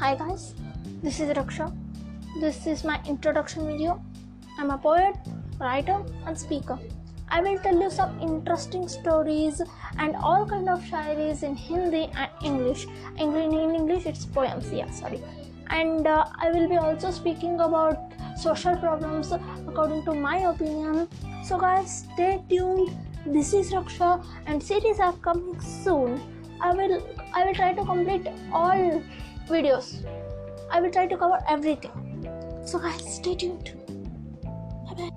Hi guys, this is Raksha. This is my introduction video. I'm a poet, writer, and speaker. I will tell you some interesting stories and all kind of shairis in Hindi and English. English in English, it's poems. Yeah, sorry. And uh, I will be also speaking about social problems according to my opinion. So guys, stay tuned. This is Raksha, and series are coming soon. I will I will try to complete all videos. I will try to cover everything. So guys, stay tuned. Bye bye.